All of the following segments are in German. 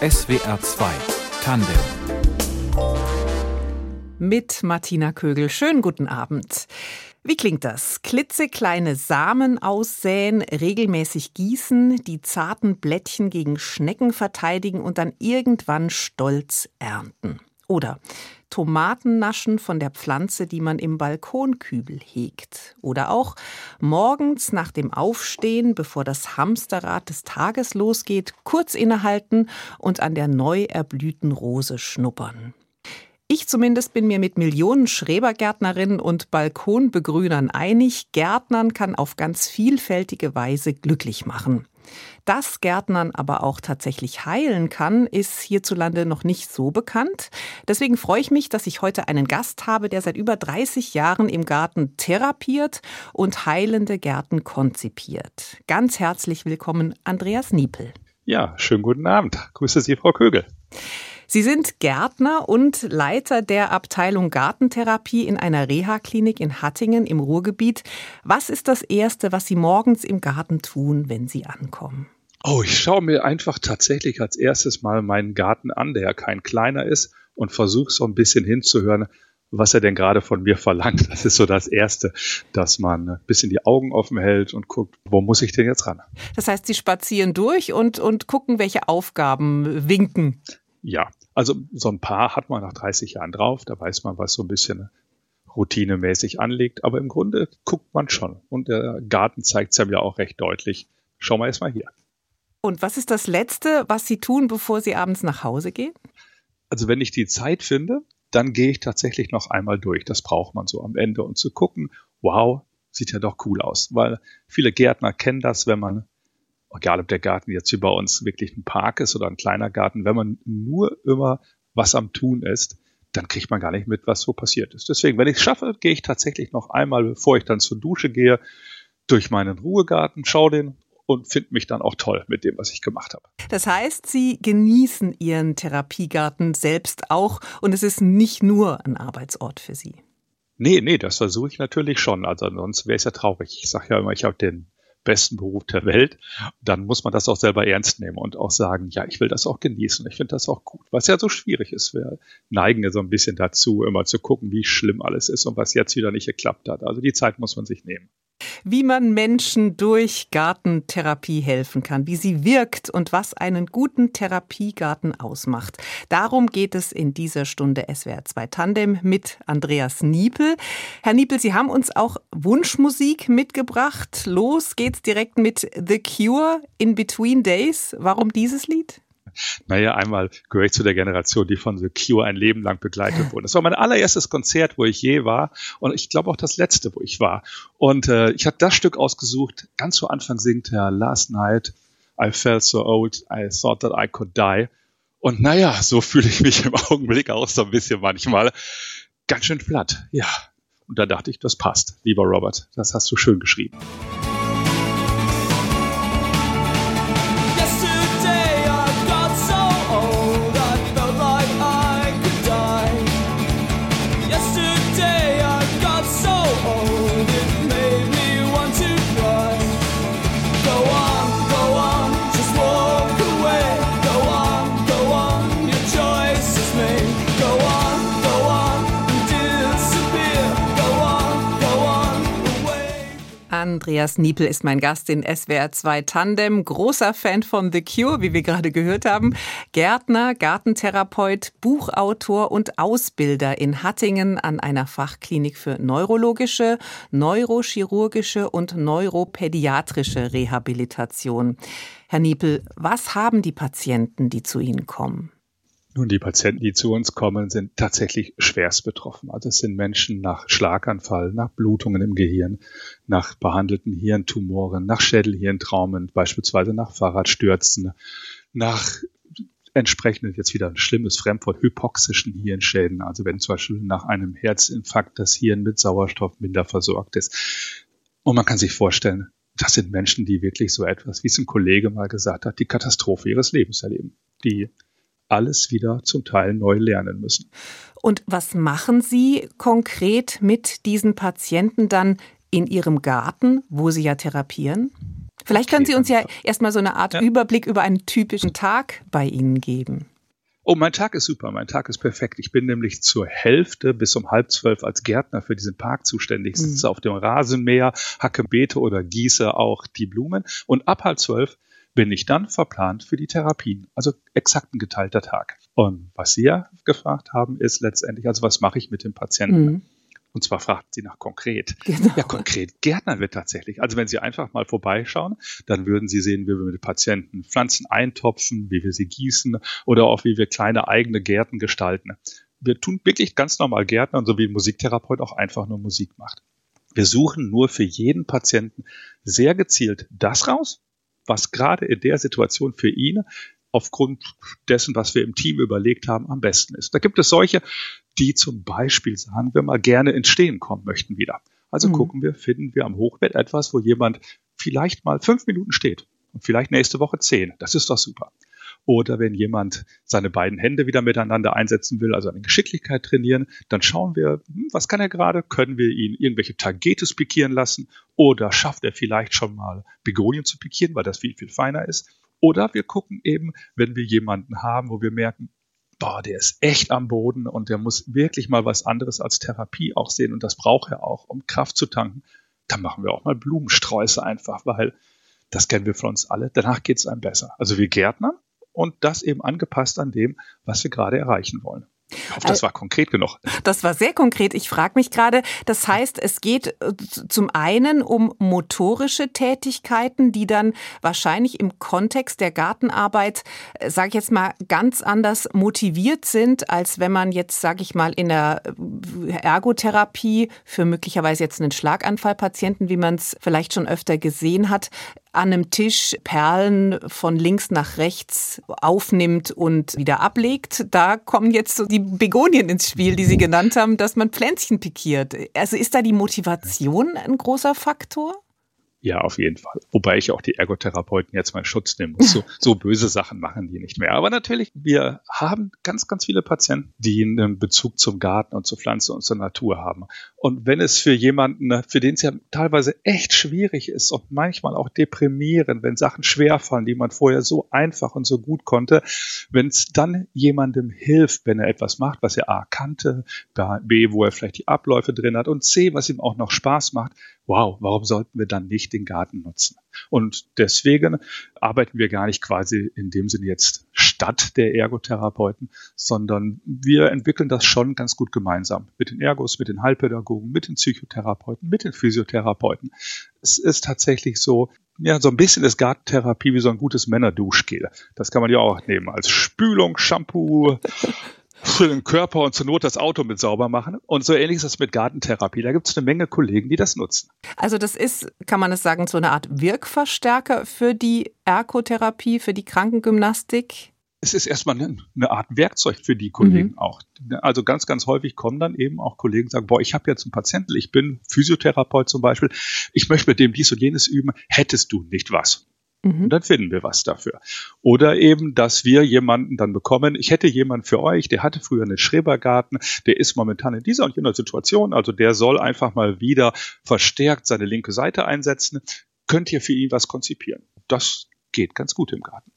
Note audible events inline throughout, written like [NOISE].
SWR 2 Tandem mit Martina Kögel. Schönen guten Abend. Wie klingt das? Klitzekleine Samen aussäen, regelmäßig gießen, die zarten Blättchen gegen Schnecken verteidigen und dann irgendwann stolz ernten. Oder Tomaten naschen von der Pflanze, die man im Balkonkübel hegt. Oder auch morgens nach dem Aufstehen, bevor das Hamsterrad des Tages losgeht, kurz innehalten und an der neu erblühten Rose schnuppern. Ich zumindest bin mir mit Millionen Schrebergärtnerinnen und Balkonbegrünern einig, Gärtnern kann auf ganz vielfältige Weise glücklich machen. Dass Gärtnern aber auch tatsächlich heilen kann, ist hierzulande noch nicht so bekannt. Deswegen freue ich mich, dass ich heute einen Gast habe, der seit über 30 Jahren im Garten therapiert und heilende Gärten konzipiert. Ganz herzlich willkommen, Andreas Niepel. Ja, schönen guten Abend. Grüße Sie, Frau Kögel. Sie sind Gärtner und Leiter der Abteilung Gartentherapie in einer Reha-Klinik in Hattingen im Ruhrgebiet. Was ist das Erste, was Sie morgens im Garten tun, wenn Sie ankommen? Oh, ich schaue mir einfach tatsächlich als erstes mal meinen Garten an, der ja kein kleiner ist, und versuche so ein bisschen hinzuhören, was er denn gerade von mir verlangt. Das ist so das Erste, dass man ein bisschen die Augen offen hält und guckt, wo muss ich denn jetzt ran? Das heißt, Sie spazieren durch und, und gucken, welche Aufgaben winken. Ja, also so ein paar hat man nach 30 Jahren drauf, da weiß man, was so ein bisschen routinemäßig anliegt, aber im Grunde guckt man schon. Und der Garten zeigt es ja auch recht deutlich. Schau mal erstmal hier. Und was ist das Letzte, was Sie tun, bevor Sie abends nach Hause gehen? Also wenn ich die Zeit finde, dann gehe ich tatsächlich noch einmal durch. Das braucht man so am Ende und zu gucken, wow, sieht ja doch cool aus. Weil viele Gärtner kennen das, wenn man egal ob der Garten jetzt wie bei uns wirklich ein Park ist oder ein kleiner Garten, wenn man nur immer was am Tun ist, dann kriegt man gar nicht mit, was so passiert ist. Deswegen, wenn ich es schaffe, gehe ich tatsächlich noch einmal, bevor ich dann zur Dusche gehe, durch meinen Ruhegarten, schaue den und finde mich dann auch toll mit dem, was ich gemacht habe. Das heißt, Sie genießen Ihren Therapiegarten selbst auch und es ist nicht nur ein Arbeitsort für Sie. Nee, nee, das versuche ich natürlich schon. Also sonst wäre es ja traurig. Ich sage ja immer, ich habe den besten Beruf der Welt, dann muss man das auch selber ernst nehmen und auch sagen, ja, ich will das auch genießen. Ich finde das auch gut, was ja so schwierig ist. Wir neigen ja so ein bisschen dazu, immer zu gucken, wie schlimm alles ist und was jetzt wieder nicht geklappt hat. Also die Zeit muss man sich nehmen wie man Menschen durch Gartentherapie helfen kann, wie sie wirkt und was einen guten Therapiegarten ausmacht. Darum geht es in dieser Stunde SWR 2 Tandem mit Andreas Niepel. Herr Niepel, Sie haben uns auch Wunschmusik mitgebracht. Los geht's direkt mit The Cure in Between Days. Warum dieses Lied? Naja, einmal gehöre ich zu der Generation, die von The Cure ein Leben lang begleitet wurde. Das war mein allererstes Konzert, wo ich je war und ich glaube auch das letzte, wo ich war. Und äh, ich habe das Stück ausgesucht. Ganz zu Anfang singt er Last Night I felt so old, I thought that I could die. Und naja, so fühle ich mich im Augenblick auch so ein bisschen manchmal. Ganz schön platt, ja. Und da dachte ich, das passt, lieber Robert. Das hast du schön geschrieben. Andreas Niepel ist mein Gast in SWR 2 Tandem. Großer Fan von The Cure, wie wir gerade gehört haben. Gärtner, Gartentherapeut, Buchautor und Ausbilder in Hattingen an einer Fachklinik für neurologische, neurochirurgische und neuropädiatrische Rehabilitation. Herr Niepel, was haben die Patienten, die zu Ihnen kommen? Nun, die Patienten, die zu uns kommen, sind tatsächlich schwerst betroffen. Also es sind Menschen nach Schlaganfall, nach Blutungen im Gehirn, nach behandelten Hirntumoren, nach Schädelhirntraumen, beispielsweise nach Fahrradstürzen, nach entsprechend jetzt wieder ein schlimmes Fremdwort, hypoxischen Hirnschäden, also wenn zum Beispiel nach einem Herzinfarkt das Hirn mit Sauerstoff minder versorgt ist. Und man kann sich vorstellen, das sind Menschen, die wirklich so etwas, wie es ein Kollege mal gesagt hat, die Katastrophe ihres Lebens erleben. Die alles wieder zum Teil neu lernen müssen. Und was machen Sie konkret mit diesen Patienten dann in Ihrem Garten, wo Sie ja therapieren? Vielleicht können Sie uns ja erstmal so eine Art ja. Überblick über einen typischen Tag bei Ihnen geben. Oh, mein Tag ist super, mein Tag ist perfekt. Ich bin nämlich zur Hälfte bis um halb zwölf als Gärtner für diesen Park zuständig. Ich sitze mhm. auf dem Rasenmäher, hacke Beete oder gieße auch die Blumen. Und ab halb zwölf bin ich dann verplant für die Therapien. Also exakt ein geteilter Tag. Und was Sie ja gefragt haben, ist letztendlich, also was mache ich mit dem Patienten? Mhm. Und zwar fragt sie nach konkret. Genau. Ja, konkret gärtnern wir tatsächlich. Also wenn Sie einfach mal vorbeischauen, dann würden Sie sehen, wie wir mit Patienten Pflanzen eintopfen, wie wir sie gießen oder auch wie wir kleine eigene Gärten gestalten. Wir tun wirklich ganz normal Gärtnern, so wie ein Musiktherapeut auch einfach nur Musik macht. Wir suchen nur für jeden Patienten sehr gezielt das raus, was gerade in der Situation für ihn aufgrund dessen, was wir im Team überlegt haben, am besten ist. Da gibt es solche, die zum Beispiel, sagen wir mal, gerne ins Stehen kommen möchten wieder. Also mhm. gucken wir, finden wir am Hochbett etwas, wo jemand vielleicht mal fünf Minuten steht und vielleicht nächste Woche zehn. Das ist doch super. Oder wenn jemand seine beiden Hände wieder miteinander einsetzen will, also eine Geschicklichkeit trainieren, dann schauen wir, hm, was kann er gerade? Können wir ihn irgendwelche Tagetes pikieren lassen? Oder schafft er vielleicht schon mal Begonien zu pikieren, weil das viel, viel feiner ist? Oder wir gucken eben, wenn wir jemanden haben, wo wir merken, boah, der ist echt am Boden und der muss wirklich mal was anderes als Therapie auch sehen und das braucht er auch, um Kraft zu tanken, dann machen wir auch mal Blumensträuße einfach, weil das kennen wir von uns alle. Danach geht es einem besser. Also wir Gärtner und das eben angepasst an dem, was wir gerade erreichen wollen. Ich hoffe, das war konkret genug. Das war sehr konkret. Ich frage mich gerade, das heißt, es geht äh, zum einen um motorische Tätigkeiten, die dann wahrscheinlich im Kontext der Gartenarbeit, äh, sage ich jetzt mal, ganz anders motiviert sind, als wenn man jetzt, sage ich mal, in der äh, Ergotherapie für möglicherweise jetzt einen Schlaganfallpatienten, wie man es vielleicht schon öfter gesehen hat, an einem Tisch Perlen von links nach rechts aufnimmt und wieder ablegt. Da kommen jetzt so die Begonien ins Spiel, die Sie genannt haben, dass man Pflänzchen pikiert. Also ist da die Motivation ein großer Faktor? Ja, auf jeden Fall. Wobei ich auch die Ergotherapeuten jetzt mal Schutz nehmen muss. So, [LAUGHS] so böse Sachen machen die nicht mehr. Aber natürlich, wir haben ganz, ganz viele Patienten, die einen Bezug zum Garten und zur Pflanze und zur Natur haben. Und wenn es für jemanden, für den es ja teilweise echt schwierig ist und manchmal auch deprimierend, wenn Sachen schwerfallen, die man vorher so einfach und so gut konnte, wenn es dann jemandem hilft, wenn er etwas macht, was er A kannte, B, wo er vielleicht die Abläufe drin hat und C, was ihm auch noch Spaß macht, wow, warum sollten wir dann nicht den Garten nutzen? Und deswegen arbeiten wir gar nicht quasi in dem Sinne jetzt statt der Ergotherapeuten, sondern wir entwickeln das schon ganz gut gemeinsam mit den Ergos, mit den Heilpädagogen, mit den Psychotherapeuten, mit den Physiotherapeuten. Es ist tatsächlich so, ja, so ein bisschen ist Gartentherapie wie so ein gutes Männerduschgel. Das kann man ja auch nehmen als Spülung, Shampoo, für den Körper und zur Not das Auto mit sauber machen. Und so ähnlich ist das mit Gartentherapie. Da gibt es eine Menge Kollegen, die das nutzen. Also das ist, kann man es sagen, so eine Art Wirkverstärker für die Ergotherapie, für die Krankengymnastik? es ist erstmal eine Art Werkzeug für die Kollegen mhm. auch. Also ganz, ganz häufig kommen dann eben auch Kollegen sagen, boah, ich habe jetzt einen Patienten, ich bin Physiotherapeut zum Beispiel, ich möchte mit dem dies und jenes üben, hättest du nicht was? Mhm. Und dann finden wir was dafür. Oder eben, dass wir jemanden dann bekommen, ich hätte jemanden für euch, der hatte früher einen Schrebergarten, der ist momentan in dieser und jener Situation, also der soll einfach mal wieder verstärkt seine linke Seite einsetzen. Könnt ihr für ihn was konzipieren? Das geht ganz gut im Garten.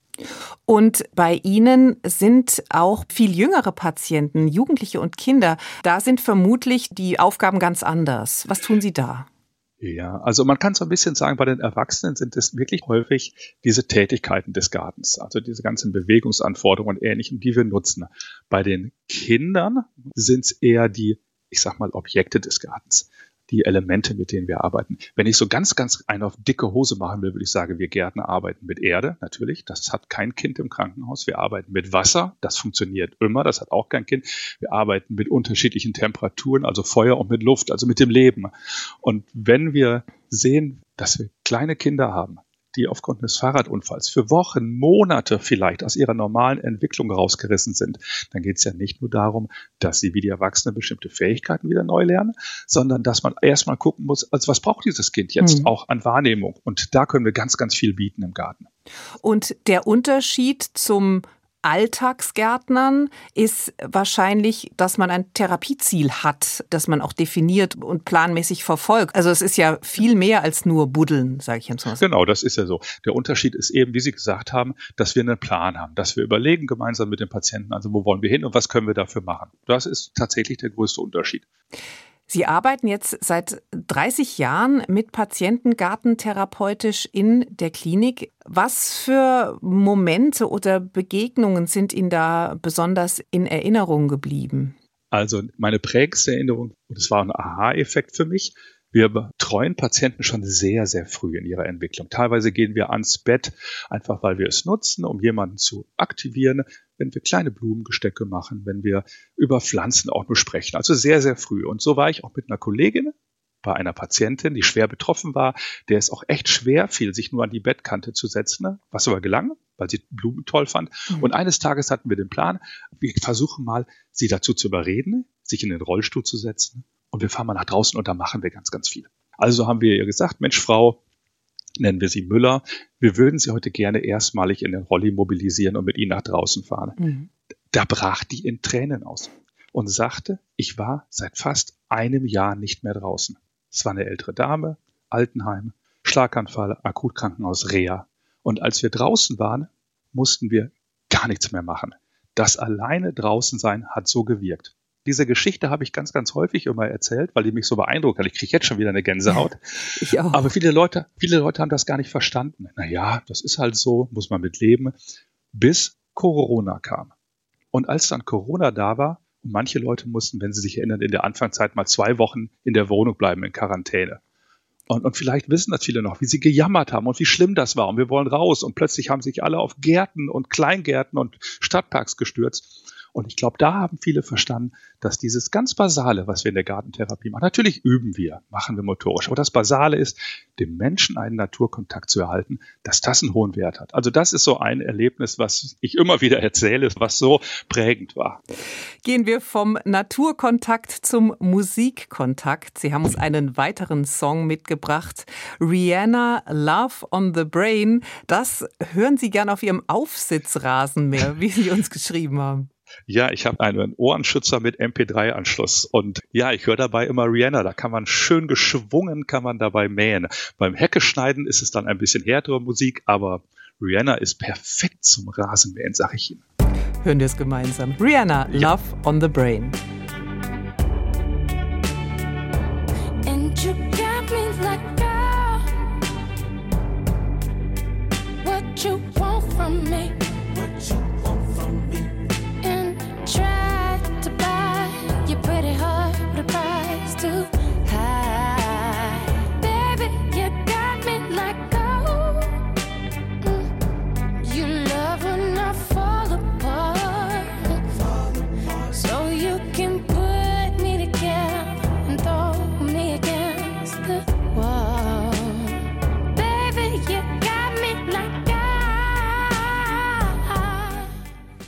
Und bei Ihnen sind auch viel jüngere Patienten, Jugendliche und Kinder. Da sind vermutlich die Aufgaben ganz anders. Was tun Sie da? Ja, also man kann so ein bisschen sagen, bei den Erwachsenen sind es wirklich häufig diese Tätigkeiten des Gartens, also diese ganzen Bewegungsanforderungen und Ähnlichem, die wir nutzen. Bei den Kindern sind es eher die, ich sag mal, Objekte des Gartens die Elemente, mit denen wir arbeiten. Wenn ich so ganz, ganz einen auf dicke Hose machen will, würde ich sagen, wir Gärtner arbeiten mit Erde, natürlich. Das hat kein Kind im Krankenhaus. Wir arbeiten mit Wasser. Das funktioniert immer. Das hat auch kein Kind. Wir arbeiten mit unterschiedlichen Temperaturen, also Feuer und mit Luft, also mit dem Leben. Und wenn wir sehen, dass wir kleine Kinder haben, die aufgrund des Fahrradunfalls für Wochen, Monate vielleicht aus ihrer normalen Entwicklung rausgerissen sind, dann geht es ja nicht nur darum, dass sie wie die Erwachsenen bestimmte Fähigkeiten wieder neu lernen, sondern dass man erstmal gucken muss, also was braucht dieses Kind jetzt mhm. auch an Wahrnehmung? Und da können wir ganz, ganz viel bieten im Garten. Und der Unterschied zum Alltagsgärtnern ist wahrscheinlich, dass man ein Therapieziel hat, das man auch definiert und planmäßig verfolgt. Also es ist ja viel mehr als nur Buddeln, sage ich jetzt mal. Genau, das ist ja so. Der Unterschied ist eben, wie Sie gesagt haben, dass wir einen Plan haben, dass wir überlegen gemeinsam mit dem Patienten, also wo wollen wir hin und was können wir dafür machen. Das ist tatsächlich der größte Unterschied. Sie arbeiten jetzt seit 30 Jahren mit Patienten gartentherapeutisch in der Klinik. Was für Momente oder Begegnungen sind Ihnen da besonders in Erinnerung geblieben? Also meine prägendste Erinnerung, und es war ein Aha-Effekt für mich, wir betreuen Patienten schon sehr, sehr früh in ihrer Entwicklung. Teilweise gehen wir ans Bett, einfach weil wir es nutzen, um jemanden zu aktivieren, wenn wir kleine Blumengestecke machen, wenn wir über Pflanzen auch nur sprechen. Also sehr, sehr früh. Und so war ich auch mit einer Kollegin bei einer Patientin, die schwer betroffen war, der es auch echt schwer fiel, sich nur an die Bettkante zu setzen, was aber gelang, weil sie Blumen toll fand. Mhm. Und eines Tages hatten wir den Plan, wir versuchen mal, sie dazu zu überreden, sich in den Rollstuhl zu setzen und wir fahren mal nach draußen und da machen wir ganz, ganz viel. Also haben wir ihr gesagt, Mensch, Frau, nennen wir sie Müller, wir würden sie heute gerne erstmalig in den Rolli mobilisieren und mit ihnen nach draußen fahren. Mhm. Da brach die in Tränen aus und sagte, ich war seit fast einem Jahr nicht mehr draußen. Es war eine ältere Dame, Altenheim, Schlaganfall, Akutkrankenhaus, Reha. Und als wir draußen waren, mussten wir gar nichts mehr machen. Das alleine draußen sein hat so gewirkt. Diese Geschichte habe ich ganz, ganz häufig immer erzählt, weil die mich so beeindruckt hat. Ich kriege jetzt schon wieder eine Gänsehaut. [LAUGHS] Ich auch. Aber viele Leute, viele Leute haben das gar nicht verstanden. Naja, das ist halt so, muss man mit leben. Bis Corona kam. Und als dann Corona da war, und manche Leute mussten, wenn sie sich erinnern, in der Anfangszeit mal zwei Wochen in der Wohnung bleiben in Quarantäne. Und, und vielleicht wissen das viele noch, wie sie gejammert haben und wie schlimm das war und wir wollen raus. Und plötzlich haben sich alle auf Gärten und Kleingärten und Stadtparks gestürzt. Und ich glaube, da haben viele verstanden, dass dieses ganz Basale, was wir in der Gartentherapie machen, natürlich üben wir, machen wir motorisch, aber das Basale ist, dem Menschen einen Naturkontakt zu erhalten, dass das einen hohen Wert hat. Also das ist so ein Erlebnis, was ich immer wieder erzähle, was so prägend war. Gehen wir vom Naturkontakt zum Musikkontakt. Sie haben uns einen weiteren Song mitgebracht. Rihanna, Love on the Brain. Das hören Sie gern auf Ihrem Aufsitzrasenmäher, wie Sie uns geschrieben haben. Ja, ich habe einen Ohrenschützer mit MP3-Anschluss und ja, ich höre dabei immer Rihanna. Da kann man schön geschwungen, kann man dabei mähen. Beim Heckeschneiden ist es dann ein bisschen härtere Musik, aber Rihanna ist perfekt zum Rasenmähen, sag ich Ihnen. Hören wir es gemeinsam. Rihanna, ja. Love on the Brain.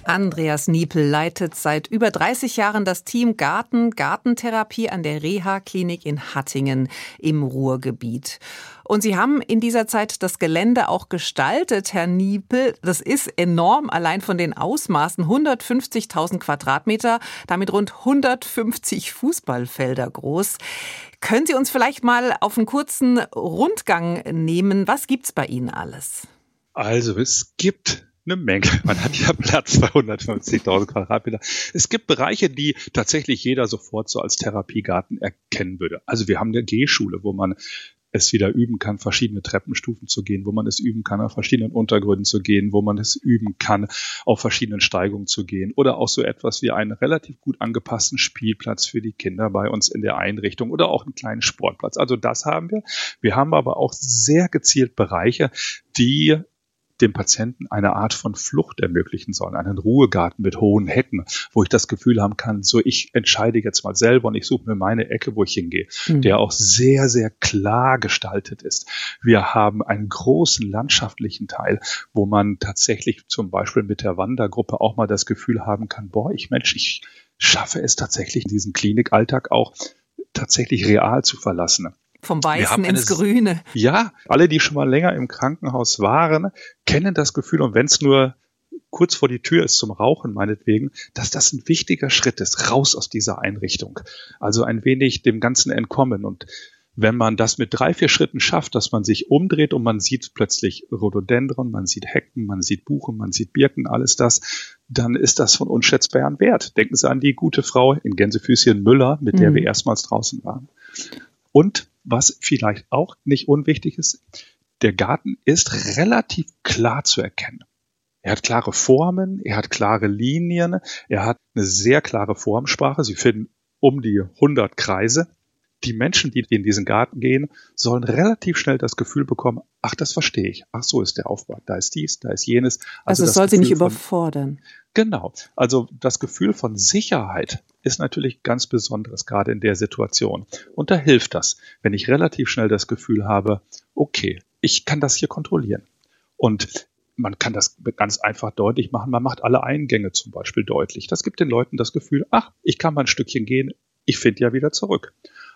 Andreas Niepel leitet seit über 30 Jahren das Team Garten Gartentherapie an der Reha-Klinik in Hattingen im Ruhrgebiet. Und Sie haben in dieser Zeit das Gelände auch gestaltet, Herr Niepel. Das ist enorm, allein von den Ausmaßen 150.000 Quadratmeter, damit rund 150 Fußballfelder groß. Können Sie uns vielleicht mal auf einen kurzen Rundgang nehmen? Was gibt's bei Ihnen alles? Also es gibt eine Menge. Man hat ja Platz bei 150.000 Quadratmeter. Es gibt Bereiche, die tatsächlich jeder sofort so als Therapiegarten erkennen würde. Also wir haben eine G-Schule, wo man es wieder üben kann, verschiedene Treppenstufen zu gehen, wo man es üben kann, auf verschiedenen Untergründen zu gehen, wo man es üben kann, auf verschiedenen Steigungen zu gehen oder auch so etwas wie einen relativ gut angepassten Spielplatz für die Kinder bei uns in der Einrichtung oder auch einen kleinen Sportplatz. Also das haben wir. Wir haben aber auch sehr gezielt Bereiche, die dem Patienten eine Art von Flucht ermöglichen sollen, einen Ruhegarten mit hohen Hecken, wo ich das Gefühl haben kann, so ich entscheide jetzt mal selber und ich suche mir meine Ecke, wo ich hingehe, mhm. der auch sehr, sehr klar gestaltet ist. Wir haben einen großen landschaftlichen Teil, wo man tatsächlich zum Beispiel mit der Wandergruppe auch mal das Gefühl haben kann, boah, ich Mensch, ich schaffe es tatsächlich, diesen Klinikalltag auch tatsächlich real zu verlassen. Vom Weißen ins Grüne. Ja, alle, die schon mal länger im Krankenhaus waren, kennen das Gefühl und wenn es nur kurz vor die Tür ist zum Rauchen meinetwegen, dass das ein wichtiger Schritt ist, raus aus dieser Einrichtung. Also ein wenig dem Ganzen entkommen und wenn man das mit drei, vier Schritten schafft, dass man sich umdreht und man sieht plötzlich Rhododendron, man sieht Hecken, man sieht Buchen, man sieht Birken, alles das, dann ist das von unschätzbarem Wert. Denken Sie an die gute Frau in Gänsefüßchen Müller, mit der mhm. wir erstmals draußen waren. Und was vielleicht auch nicht unwichtig ist, der Garten ist relativ klar zu erkennen. Er hat klare Formen, er hat klare Linien, er hat eine sehr klare Formsprache. Sie finden um die 100 Kreise die Menschen, die in diesen Garten gehen, sollen relativ schnell das Gefühl bekommen, ach, das verstehe ich. Ach, so ist der Aufbau. Da ist dies, da ist jenes. Also, also es soll Gefühl sie nicht überfordern. Von, genau. Also das Gefühl von Sicherheit ist natürlich ganz besonderes, gerade in der Situation. Und da hilft das, wenn ich relativ schnell das Gefühl habe, okay, ich kann das hier kontrollieren. Und man kann das ganz einfach deutlich machen. Man macht alle Eingänge zum Beispiel deutlich. Das gibt den Leuten das Gefühl, ach, ich kann mal ein Stückchen gehen, ich finde ja wieder zurück.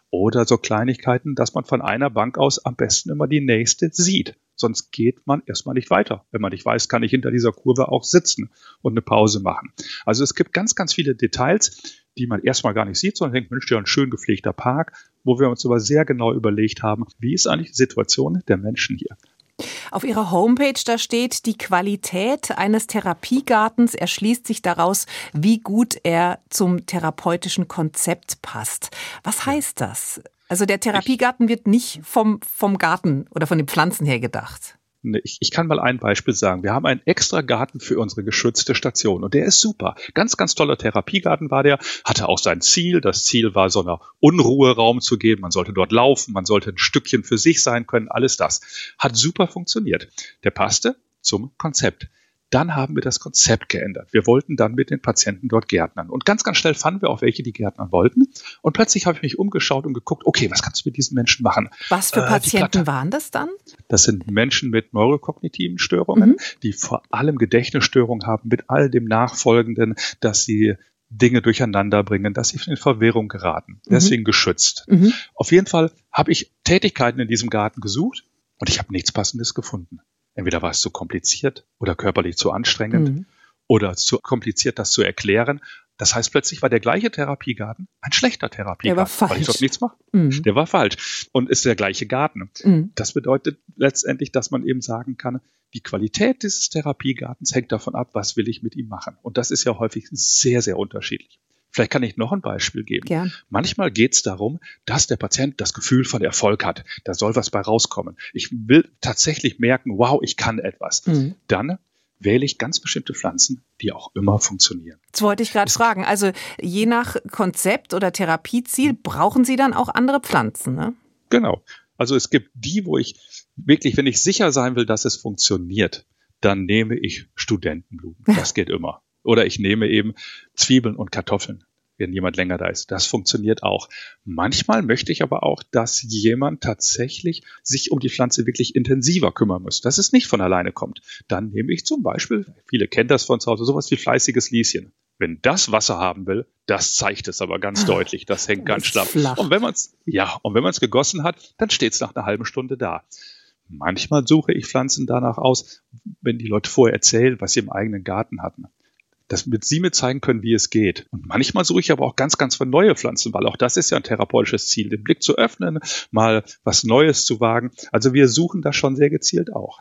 Oder so Kleinigkeiten, dass man von einer Bank aus am besten immer die nächste sieht. Sonst geht man erstmal nicht weiter. Wenn man nicht weiß, kann ich hinter dieser Kurve auch sitzen und eine Pause machen. Also es gibt ganz, ganz viele Details, die man erstmal gar nicht sieht, sondern denkt, Mensch, ja, ein schön gepflegter Park, wo wir uns aber sehr genau überlegt haben, wie ist eigentlich die Situation der Menschen hier? Auf Ihrer Homepage, da steht, die Qualität eines Therapiegartens erschließt sich daraus, wie gut er zum therapeutischen Konzept passt. Was heißt das? Also der Therapiegarten wird nicht vom, vom Garten oder von den Pflanzen her gedacht. Ich, ich kann mal ein Beispiel sagen. Wir haben einen extra Garten für unsere geschützte Station und der ist super. Ganz, ganz toller Therapiegarten war der, hatte auch sein Ziel. Das Ziel war, so einer Unruheraum zu geben. Man sollte dort laufen, man sollte ein Stückchen für sich sein können, alles das. Hat super funktioniert. Der passte zum Konzept. Dann haben wir das Konzept geändert. Wir wollten dann mit den Patienten dort gärtnern. Und ganz, ganz schnell fanden wir auch welche, die gärtnern wollten. Und plötzlich habe ich mich umgeschaut und geguckt, okay, was kannst du mit diesen Menschen machen? Was für äh, Patienten waren das dann? Das sind Menschen mit neurokognitiven Störungen, mhm. die vor allem Gedächtnisstörungen haben, mit all dem Nachfolgenden, dass sie Dinge durcheinander bringen, dass sie in Verwirrung geraten. Mhm. Deswegen geschützt. Mhm. Auf jeden Fall habe ich Tätigkeiten in diesem Garten gesucht und ich habe nichts Passendes gefunden. Entweder war es zu kompliziert oder körperlich zu anstrengend mhm. oder zu kompliziert, das zu erklären. Das heißt, plötzlich war der gleiche Therapiegarten ein schlechter Therapiegarten, der war falsch. weil ich dort nichts mache. Mhm. Der war falsch und ist der gleiche Garten. Mhm. Das bedeutet letztendlich, dass man eben sagen kann, die Qualität dieses Therapiegartens hängt davon ab, was will ich mit ihm machen. Und das ist ja häufig sehr, sehr unterschiedlich. Vielleicht kann ich noch ein Beispiel geben. Ja. Manchmal geht es darum, dass der Patient das Gefühl von Erfolg hat. Da soll was bei rauskommen. Ich will tatsächlich merken, wow, ich kann etwas. Mhm. Dann wähle ich ganz bestimmte Pflanzen, die auch immer funktionieren. Das wollte ich gerade fragen. Also je nach Konzept oder Therapieziel brauchen Sie dann auch andere Pflanzen, ne? Genau. Also es gibt die, wo ich wirklich, wenn ich sicher sein will, dass es funktioniert, dann nehme ich Studentenblumen. [LAUGHS] Das geht immer. Oder ich nehme eben Zwiebeln und Kartoffeln, wenn jemand länger da ist. Das funktioniert auch. Manchmal möchte ich aber auch, dass jemand tatsächlich sich um die Pflanze wirklich intensiver kümmern muss, dass es nicht von alleine kommt. Dann nehme ich zum Beispiel, viele kennen das von zu Hause, sowas wie fleißiges Lieschen. Wenn das Wasser haben will, das zeigt es aber ganz deutlich. Das hängt ganz schlapp. Und wenn man es, ja, und wenn man es gegossen hat, dann steht es nach einer halben Stunde da. Manchmal suche ich Pflanzen danach aus, wenn die Leute vorher erzählen, was sie im eigenen Garten hatten dass mit sie mir zeigen können, wie es geht. Und manchmal suche ich aber auch ganz, ganz neue Pflanzen, weil auch das ist ja ein therapeutisches Ziel, den Blick zu öffnen, mal was Neues zu wagen. Also wir suchen das schon sehr gezielt auch.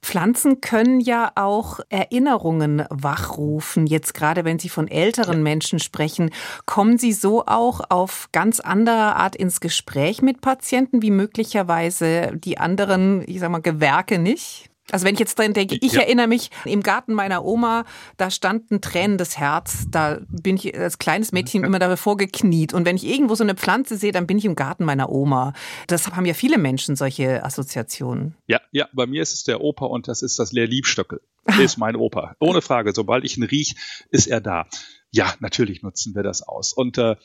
Pflanzen können ja auch Erinnerungen wachrufen. Jetzt gerade, wenn Sie von älteren. Menschen sprechen, kommen Sie so auch auf ganz andere Art ins Gespräch mit Patienten, wie möglicherweise die anderen, ich sag mal, Gewerke nicht? Also wenn ich jetzt drin denke, ich ja. erinnere mich, im Garten meiner Oma, da stand ein tränendes Herz. Da bin ich als kleines Mädchen immer davor gekniet. Und wenn ich irgendwo so eine Pflanze sehe, dann bin ich im Garten meiner Oma. Das haben ja viele Menschen solche Assoziationen. Ja, ja, bei mir ist es der Opa und das ist das Lehrliebstöckel. Der ist mein Opa. Ohne Frage. Sobald ich ihn riech, ist er da. Ja, natürlich nutzen wir das aus. Und äh,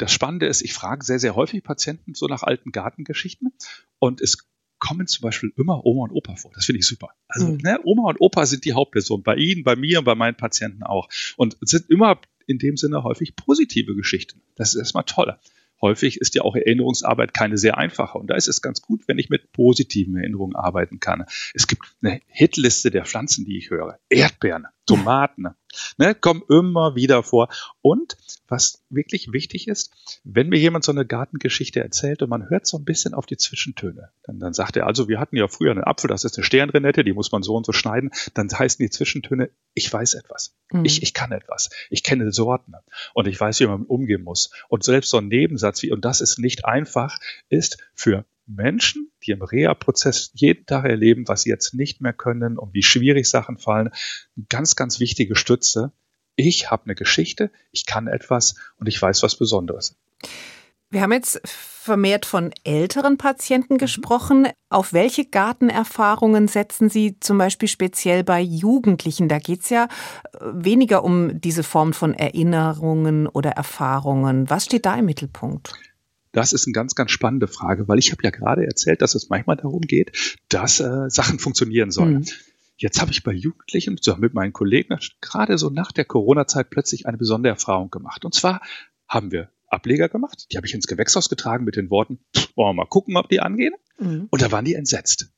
das Spannende ist, ich frage sehr, sehr häufig Patienten so nach alten Gartengeschichten und es kommen zum Beispiel immer Oma und Opa vor. Das finde ich super. Also mhm. ne, Oma und Opa sind die Hauptperson. Bei Ihnen, bei mir und bei meinen Patienten auch. Und sind immer in dem Sinne häufig positive Geschichten. Das ist erstmal toll. Häufig ist ja auch Erinnerungsarbeit keine sehr einfache. Und da ist es ganz gut, wenn ich mit positiven Erinnerungen arbeiten kann. Es gibt eine Hitliste der Pflanzen, die ich höre. Erdbeeren, Tomaten, ne, kommen immer wieder vor. Und was wirklich wichtig ist, wenn mir jemand so eine Gartengeschichte erzählt und man hört so ein bisschen auf die Zwischentöne, dann, dann sagt er, also wir hatten ja früher einen Apfel, das ist eine Sternrenette, die muss man so und so schneiden, dann heißen die Zwischentöne, ich weiß etwas, mhm. ich, ich kann etwas, ich kenne Sorten und ich weiß, wie man umgehen muss. Und selbst so ein Nebensatz wie, und das ist nicht einfach, ist für Menschen, die im Reha-Prozess jeden Tag erleben, was sie jetzt nicht mehr können und wie schwierig Sachen fallen, eine ganz, ganz wichtige Stütze. Ich habe eine Geschichte, ich kann etwas und ich weiß was Besonderes. Wir haben jetzt vermehrt von älteren Patienten mhm. gesprochen. Auf welche Gartenerfahrungen setzen Sie zum Beispiel speziell bei Jugendlichen? Da geht es ja äh, weniger um diese Form von Erinnerungen oder Erfahrungen. Was steht da im Mittelpunkt? Das ist eine ganz, ganz spannende Frage, weil ich habe ja gerade erzählt, dass es manchmal darum geht, dass äh, Sachen funktionieren sollen. Mhm. Jetzt habe ich bei Jugendlichen zusammen mit meinen Kollegen gerade so nach der Corona-Zeit plötzlich eine besondere Erfahrung gemacht. Und zwar haben wir Ableger gemacht, die habe ich ins Gewächshaus getragen mit den Worten, wollen wir mal gucken, ob die angehen. Mhm. Und da waren die entsetzt.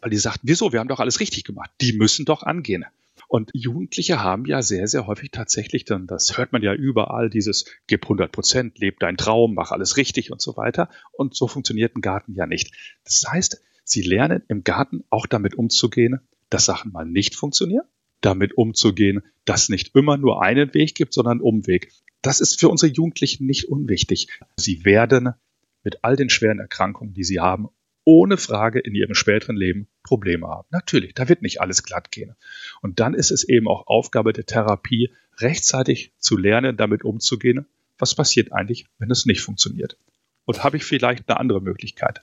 Weil die sagten, wieso, wir haben doch alles richtig gemacht. Die müssen doch angehen. Und Jugendliche haben ja sehr, sehr häufig tatsächlich dann, das hört man ja überall, dieses gib 100 Prozent, leb dein Traum, mach alles richtig und so weiter. Und so funktioniert ein Garten ja nicht. Das heißt, sie lernen im Garten auch damit umzugehen, dass Sachen mal nicht funktionieren, damit umzugehen, dass nicht immer nur einen Weg gibt, sondern einen Umweg. Das ist für unsere Jugendlichen nicht unwichtig. Sie werden mit all den schweren Erkrankungen, die sie haben, ohne Frage in ihrem späteren Leben Probleme haben. Natürlich, da wird nicht alles glatt gehen. Und dann ist es eben auch Aufgabe der Therapie, rechtzeitig zu lernen, damit umzugehen. Was passiert eigentlich, wenn es nicht funktioniert? Und habe ich vielleicht eine andere Möglichkeit?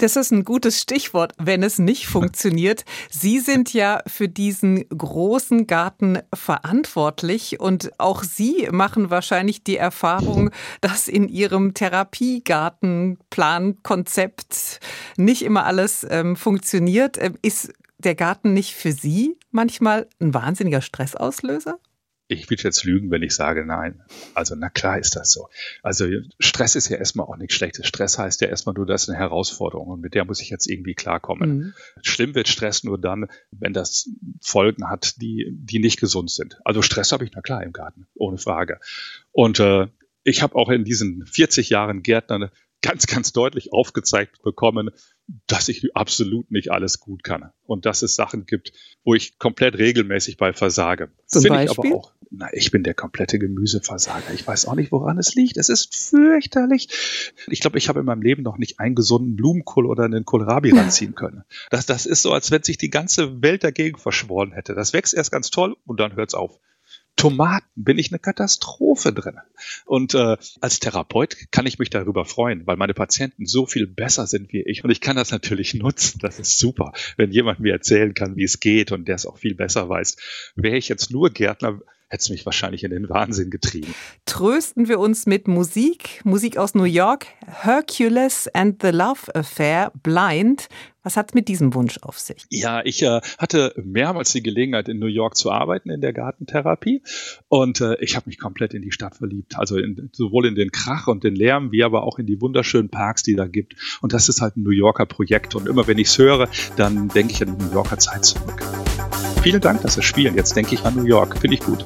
Das ist ein gutes Stichwort, wenn es nicht funktioniert. Sie sind ja für diesen großen Garten verantwortlich und auch Sie machen wahrscheinlich die Erfahrung, dass in Ihrem Therapiegartenplankonzept nicht immer alles ähm, funktioniert. Ähm, ist der Garten nicht für Sie manchmal ein wahnsinniger Stressauslöser? Ich will jetzt lügen, wenn ich sage nein. Also na klar ist das so. Also Stress ist ja erstmal auch nichts Schlechtes. Stress heißt ja erstmal nur, das ist eine Herausforderung und mit der muss ich jetzt irgendwie klarkommen. Mhm. Schlimm wird Stress nur dann, wenn das Folgen hat, die, die nicht gesund sind. Also Stress habe ich na klar im Garten, ohne Frage. Und äh, ich habe auch in diesen 40 Jahren Gärtner ganz, ganz deutlich aufgezeigt bekommen, dass ich absolut nicht alles gut kann und dass es Sachen gibt, wo ich komplett regelmäßig bei versage. Finde ich aber auch. Na, ich bin der komplette Gemüseversager. Ich weiß auch nicht, woran es liegt. Es ist fürchterlich. Ich glaube, ich habe in meinem Leben noch nicht einen gesunden Blumenkohl oder einen Kohlrabi [LAUGHS] ranziehen können. Das, das ist so, als wenn sich die ganze Welt dagegen verschworen hätte. Das wächst erst ganz toll und dann hört's auf. Tomaten bin ich eine Katastrophe drin. Und äh, als Therapeut kann ich mich darüber freuen, weil meine Patienten so viel besser sind wie ich. Und ich kann das natürlich nutzen. Das ist super, wenn jemand mir erzählen kann, wie es geht und der es auch viel besser weiß. Wäre ich jetzt nur Gärtner, hätte es mich wahrscheinlich in den Wahnsinn getrieben. Trösten wir uns mit Musik. Musik aus New York. Hercules and the Love Affair, Blind. Was hat mit diesem Wunsch auf sich? Ja, ich äh, hatte mehrmals die Gelegenheit, in New York zu arbeiten in der Gartentherapie und äh, ich habe mich komplett in die Stadt verliebt. Also in, sowohl in den Krach und den Lärm, wie aber auch in die wunderschönen Parks, die da gibt. Und das ist halt ein New Yorker Projekt. Und immer wenn ich es höre, dann denke ich an die New Yorker Zeit zurück. Vielen Dank, dass Sie spielen. Jetzt denke ich an New York. Finde ich gut.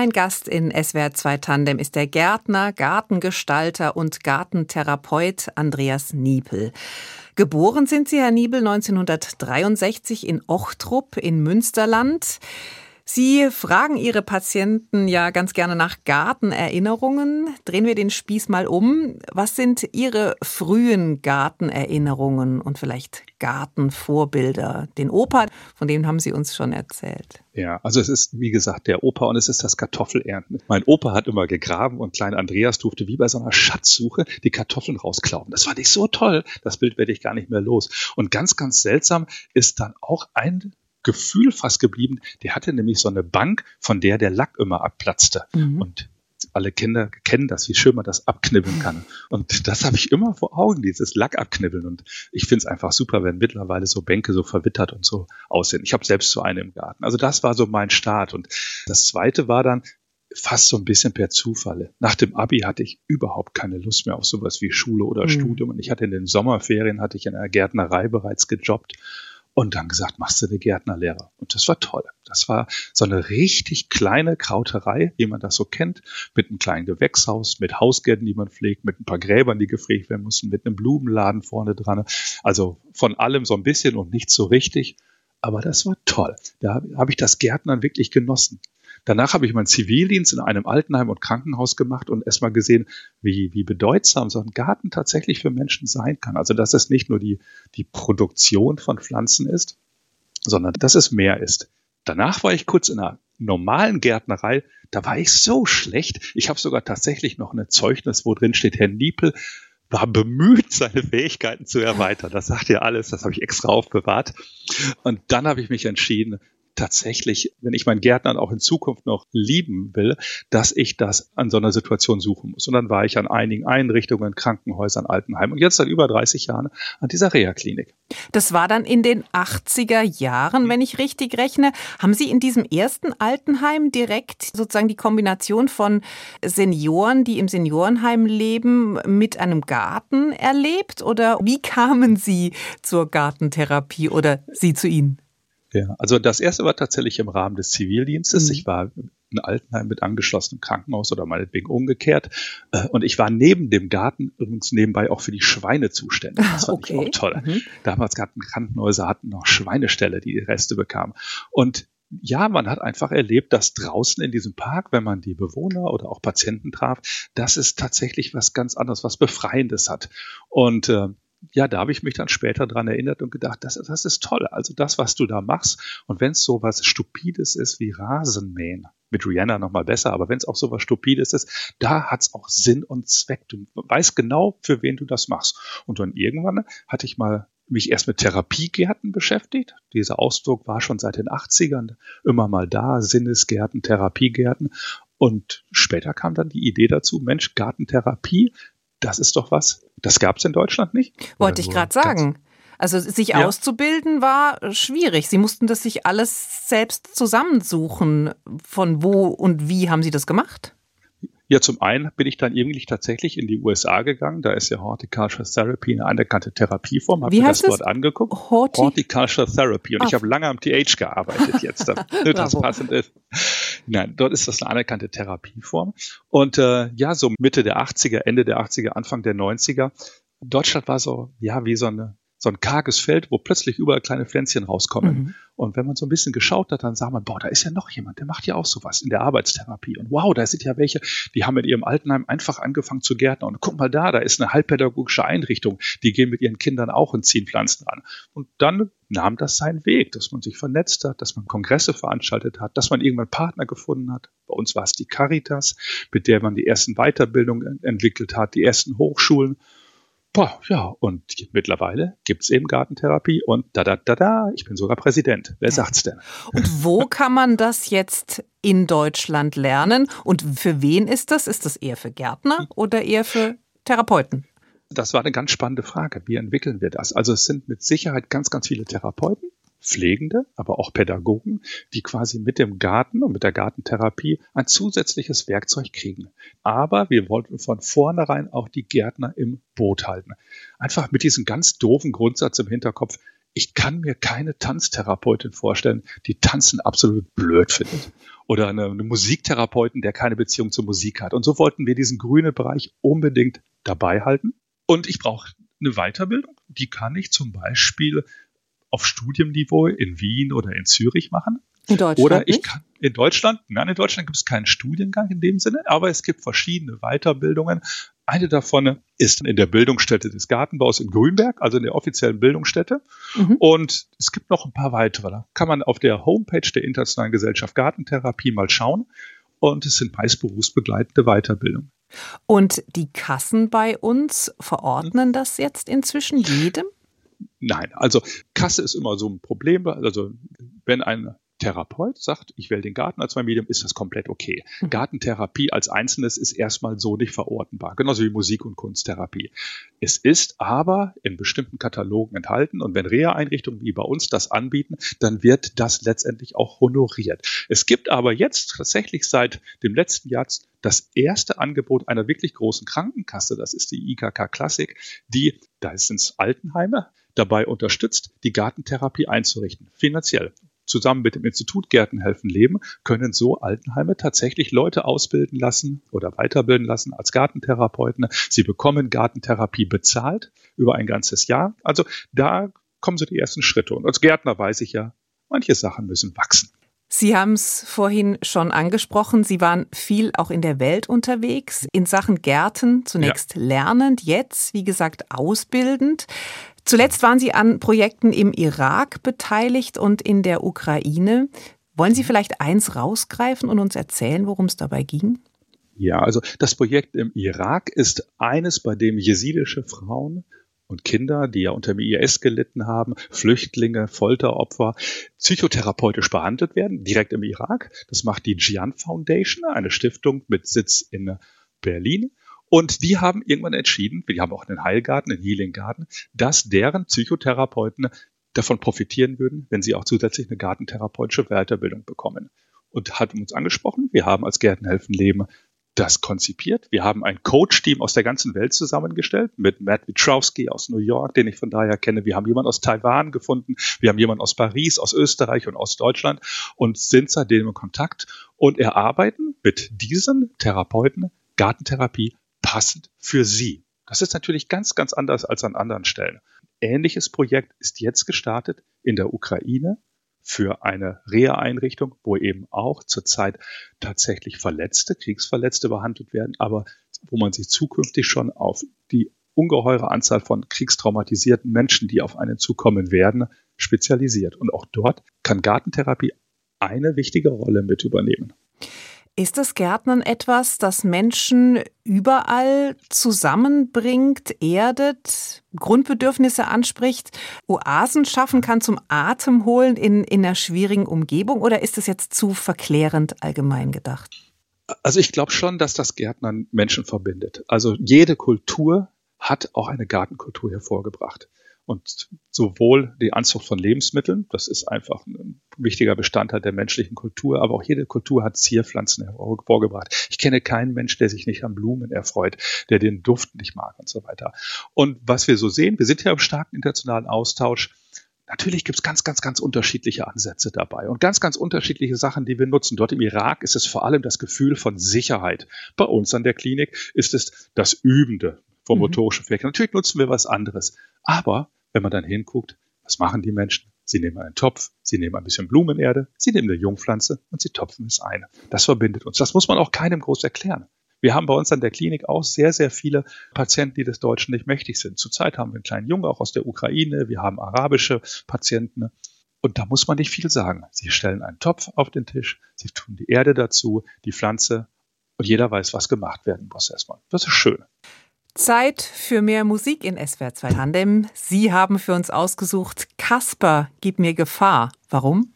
Mein Gast in SWR 2 Tandem ist der Gärtner, Gartengestalter und Gartentherapeut Andreas Niepel. Geboren sind Sie, Herr Niebel, 1963 in Ochtrup in Münsterland. Sie fragen Ihre Patienten ja ganz gerne nach Gartenerinnerungen. Drehen wir den Spieß mal um. Was sind Ihre frühen Gartenerinnerungen und vielleicht Gartenvorbilder? Den Opa, von dem haben Sie uns schon erzählt. Ja, also es ist, wie gesagt, der Opa und es ist das Kartoffelernten. Mein Opa hat immer gegraben und klein Andreas durfte wie bei so einer Schatzsuche die Kartoffeln rausklauen. Das fand ich so toll. Das Bild werde ich gar nicht mehr los. Und ganz, ganz seltsam ist dann auch ein Gefühl fast geblieben. Der hatte nämlich so eine Bank, von der der Lack immer abplatzte. Mhm. Und alle Kinder kennen das, wie schön man das abknibbeln kann. Und das habe ich immer vor Augen, dieses Lack abknibbeln. Und ich finde es einfach super, wenn mittlerweile so Bänke so verwittert und so aussehen. Ich habe selbst so eine im Garten. Also das war so mein Start. Und das zweite war dann fast so ein bisschen per Zufall. Nach dem Abi hatte ich überhaupt keine Lust mehr auf sowas wie Schule oder mhm. Studium. Und ich hatte in den Sommerferien, hatte ich in einer Gärtnerei bereits gejobbt und dann gesagt, machst du eine Gärtnerlehre. Und das war toll. Das war so eine richtig kleine Krauterei, wie man das so kennt, mit einem kleinen Gewächshaus, mit Hausgärten, die man pflegt, mit ein paar Gräbern, die gepflegt werden mussten, mit einem Blumenladen vorne dran. Also von allem so ein bisschen und nicht so richtig. Aber das war toll. Da habe ich das Gärtnern wirklich genossen. Danach habe ich meinen Zivildienst in einem Altenheim und Krankenhaus gemacht und erstmal gesehen, wie, wie bedeutsam so ein Garten tatsächlich für Menschen sein kann. Also, dass es nicht nur die, die Produktion von Pflanzen ist, sondern dass es mehr ist. Danach war ich kurz in einer normalen Gärtnerei. Da war ich so schlecht. Ich habe sogar tatsächlich noch ein Zeugnis, wo drin steht, Herr Niepel war bemüht, seine Fähigkeiten zu erweitern. Das sagt ja alles, das habe ich extra aufbewahrt. Und dann habe ich mich entschieden, tatsächlich, wenn ich meinen Gärtnern auch in Zukunft noch lieben will, dass ich das an so einer Situation suchen muss. Und dann war ich an einigen Einrichtungen, Krankenhäusern, Altenheimen und jetzt seit über 30 Jahren an dieser Reha-Klinik. Das war dann in den 80er Jahren, wenn ich richtig rechne. Haben Sie in diesem ersten Altenheim direkt sozusagen die Kombination von Senioren, die im Seniorenheim leben, mit einem Garten erlebt? Oder wie kamen Sie zur Gartentherapie oder Sie zu Ihnen? Ja, also das erste war tatsächlich im Rahmen des Zivildienstes. Mhm. Ich war in Altenheim mit angeschlossenem Krankenhaus oder meinetwegen umgekehrt. Äh, und ich war neben dem Garten übrigens nebenbei auch für die Schweine zuständig. Das fand okay. ich auch toll. Mhm. Damals hatten Krankenhäuser hatten noch Schweineställe, die die Reste bekamen. Und ja, man hat einfach erlebt, dass draußen in diesem Park, wenn man die Bewohner oder auch Patienten traf, dass es tatsächlich was ganz anderes, was Befreiendes hat. Und äh, ja, da habe ich mich dann später dran erinnert und gedacht, das, das ist toll. Also das, was du da machst. Und wenn es so was Stupides ist wie Rasenmähen, mit Rihanna nochmal besser, aber wenn es auch so was Stupides ist, da hat's auch Sinn und Zweck. Du weißt genau, für wen du das machst. Und dann irgendwann hatte ich mal mich erst mit Therapiegärten beschäftigt. Dieser Ausdruck war schon seit den 80ern immer mal da, Sinnesgärten, Therapiegärten. Und später kam dann die Idee dazu, Mensch, Gartentherapie, das ist doch was. Das gab es in Deutschland nicht. Wollte ich gerade sagen. Also sich ja. auszubilden war schwierig. Sie mussten das sich alles selbst zusammensuchen. Von wo und wie haben Sie das gemacht? Ja, zum einen bin ich dann irgendwie tatsächlich in die USA gegangen. Da ist ja Horticulture Therapy eine anerkannte Therapieform. Habe mir das dort angeguckt. Horti Horticulture Therapy. Und Ach. ich habe lange am TH gearbeitet jetzt, damit [LAUGHS] das passend ist. Nein, dort ist das eine anerkannte Therapieform. Und äh, ja, so Mitte der 80er, Ende der 80er, Anfang der 90er. Deutschland war so, ja, wie so eine so ein karges Feld, wo plötzlich überall kleine Pflänzchen rauskommen. Mhm. Und wenn man so ein bisschen geschaut hat, dann sah man, boah, da ist ja noch jemand, der macht ja auch sowas in der Arbeitstherapie. Und wow, da sind ja welche, die haben in ihrem Altenheim einfach angefangen zu gärtnern. Und guck mal da, da ist eine halbpädagogische Einrichtung. Die gehen mit ihren Kindern auch und ziehen Pflanzen an. Und dann nahm das seinen Weg, dass man sich vernetzt hat, dass man Kongresse veranstaltet hat, dass man irgendwann Partner gefunden hat. Bei uns war es die Caritas, mit der man die ersten Weiterbildungen entwickelt hat, die ersten Hochschulen. Boah, ja, und mittlerweile gibt's eben Gartentherapie und da, da, da, da, ich bin sogar Präsident. Wer sagt's denn? Und wo kann man das jetzt in Deutschland lernen? Und für wen ist das? Ist das eher für Gärtner oder eher für Therapeuten? Das war eine ganz spannende Frage. Wie entwickeln wir das? Also es sind mit Sicherheit ganz, ganz viele Therapeuten, Pflegende, aber auch Pädagogen, die quasi mit dem Garten und mit der Gartentherapie ein zusätzliches Werkzeug kriegen. Aber wir wollten von vornherein auch die Gärtner im Boot halten. Einfach mit diesem ganz doofen Grundsatz im Hinterkopf, ich kann mir keine Tanztherapeutin vorstellen, die Tanzen absolut blöd findet. Oder eine, eine Musiktherapeutin, der keine Beziehung zur Musik hat. Und so wollten wir diesen grünen Bereich unbedingt dabei halten. Und ich brauche eine Weiterbildung. Die kann ich zum Beispiel auf Studienniveau in Wien oder in Zürich machen. In Deutschland oder ich kann in Deutschland, nein, in Deutschland gibt es keinen Studiengang in dem Sinne, aber es gibt verschiedene Weiterbildungen. Eine davon ist in der Bildungsstätte des Gartenbaus in Grünberg, also in der offiziellen Bildungsstätte. Mhm. Und es gibt noch ein paar weitere. Da kann man auf der Homepage der Internationalen Gesellschaft Gartentherapie mal schauen. Und es sind meist berufsbegleitende Weiterbildungen. Und die Kassen bei uns verordnen das jetzt inzwischen jedem? Nein, also Kasse ist immer so ein Problem. Also wenn ein Therapeut sagt, ich wähle den Garten als mein Medium, ist das komplett okay. Mhm. Gartentherapie als Einzelnes ist erstmal so nicht verortenbar, genauso wie Musik- und Kunsttherapie. Es ist aber in bestimmten Katalogen enthalten und wenn Reha-Einrichtungen wie bei uns das anbieten, dann wird das letztendlich auch honoriert. Es gibt aber jetzt tatsächlich seit dem letzten Jahr das erste Angebot einer wirklich großen Krankenkasse, das ist die IKK Klassik, die, da sind es Altenheime, dabei unterstützt, die Gartentherapie einzurichten, finanziell zusammen mit dem Institut Gärten helfen Leben können so Altenheime tatsächlich Leute ausbilden lassen oder weiterbilden lassen als Gartentherapeuten. Sie bekommen Gartentherapie bezahlt über ein ganzes Jahr. Also da kommen so die ersten Schritte. Und als Gärtner weiß ich ja, manche Sachen müssen wachsen. Sie haben es vorhin schon angesprochen. Sie waren viel auch in der Welt unterwegs, in Sachen Gärten, zunächst ja. lernend, jetzt, wie gesagt, ausbildend. Zuletzt waren Sie an Projekten im Irak beteiligt und in der Ukraine. Wollen Sie vielleicht eins rausgreifen und uns erzählen, worum es dabei ging? Ja, also das Projekt im Irak ist eines, bei dem jesidische Frauen und Kinder, die ja unter dem IS gelitten haben, Flüchtlinge, Folteropfer, psychotherapeutisch behandelt werden, direkt im Irak. Das macht die Gian Foundation, eine Stiftung mit Sitz in Berlin. Und die haben irgendwann entschieden, wir haben auch einen Heilgarten, einen Healing Garten, dass deren Psychotherapeuten davon profitieren würden, wenn sie auch zusätzlich eine gartentherapeutische Weiterbildung bekommen. Und hat uns angesprochen, wir haben als Gärtenhelfen Leben das konzipiert. Wir haben ein Coach-Team aus der ganzen Welt zusammengestellt mit Matt Witrowski aus New York, den ich von daher kenne. Wir haben jemanden aus Taiwan gefunden. Wir haben jemanden aus Paris, aus Österreich und aus Deutschland und sind seitdem in Kontakt und erarbeiten mit diesen Therapeuten Gartentherapie passend für Sie. Das ist natürlich ganz, ganz anders als an anderen Stellen. Ähnliches Projekt ist jetzt gestartet in der Ukraine für eine Reha-Einrichtung, wo eben auch zurzeit tatsächlich Verletzte, Kriegsverletzte behandelt werden, aber wo man sich zukünftig schon auf die ungeheure Anzahl von kriegstraumatisierten Menschen, die auf einen zukommen werden, spezialisiert. Und auch dort kann Gartentherapie eine wichtige Rolle mit übernehmen. Ist das Gärtnern etwas, das Menschen überall zusammenbringt, erdet, Grundbedürfnisse anspricht, Oasen schaffen kann zum Atem holen in, in einer schwierigen Umgebung? Oder ist das jetzt zu verklärend allgemein gedacht? Also ich glaube schon, dass das Gärtnern Menschen verbindet. Also jede Kultur hat auch eine Gartenkultur hervorgebracht. Und sowohl die Anzucht von Lebensmitteln, das ist einfach ein wichtiger Bestandteil der menschlichen Kultur, aber auch jede Kultur hat Zierpflanzen hervorgebracht. Ich kenne keinen Mensch, der sich nicht an Blumen erfreut, der den Duft nicht mag und so weiter. Und was wir so sehen, wir sind ja im starken internationalen Austausch. Natürlich gibt es ganz, ganz, ganz unterschiedliche Ansätze dabei und ganz, ganz unterschiedliche Sachen, die wir nutzen. Dort im Irak ist es vor allem das Gefühl von Sicherheit. Bei uns an der Klinik ist es das Übende vom mhm. motorischen Verkehr. Natürlich nutzen wir was anderes. Aber wenn man dann hinguckt, was machen die Menschen? Sie nehmen einen Topf, sie nehmen ein bisschen Blumenerde, sie nehmen eine Jungpflanze und sie topfen es ein. Das verbindet uns. Das muss man auch keinem groß erklären. Wir haben bei uns an der Klinik auch sehr, sehr viele Patienten, die des Deutschen nicht mächtig sind. Zurzeit haben wir einen kleinen Jungen auch aus der Ukraine, wir haben arabische Patienten. Und da muss man nicht viel sagen. Sie stellen einen Topf auf den Tisch, sie tun die Erde dazu, die Pflanze und jeder weiß, was gemacht werden muss erstmal. Das ist schön. Zeit für mehr Musik in SWR 2 Tandem. Sie haben für uns ausgesucht Kasper, gib mir Gefahr. Warum?